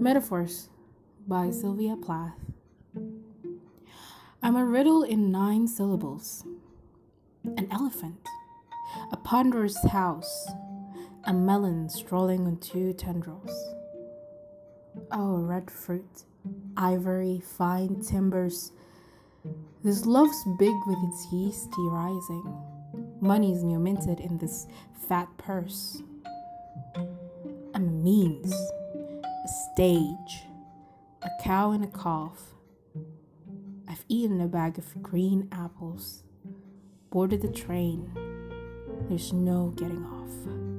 Metaphors by Sylvia Plath. I'm a riddle in nine syllables. An elephant, a ponderous house, a melon strolling on two tendrils. Oh, red fruit, ivory, fine timbers. This love's big with its yeasty rising. Money's new minted in this fat purse. I'm a means stage, a cow and a calf. I've eaten a bag of green apples, boarded the train. There's no getting off.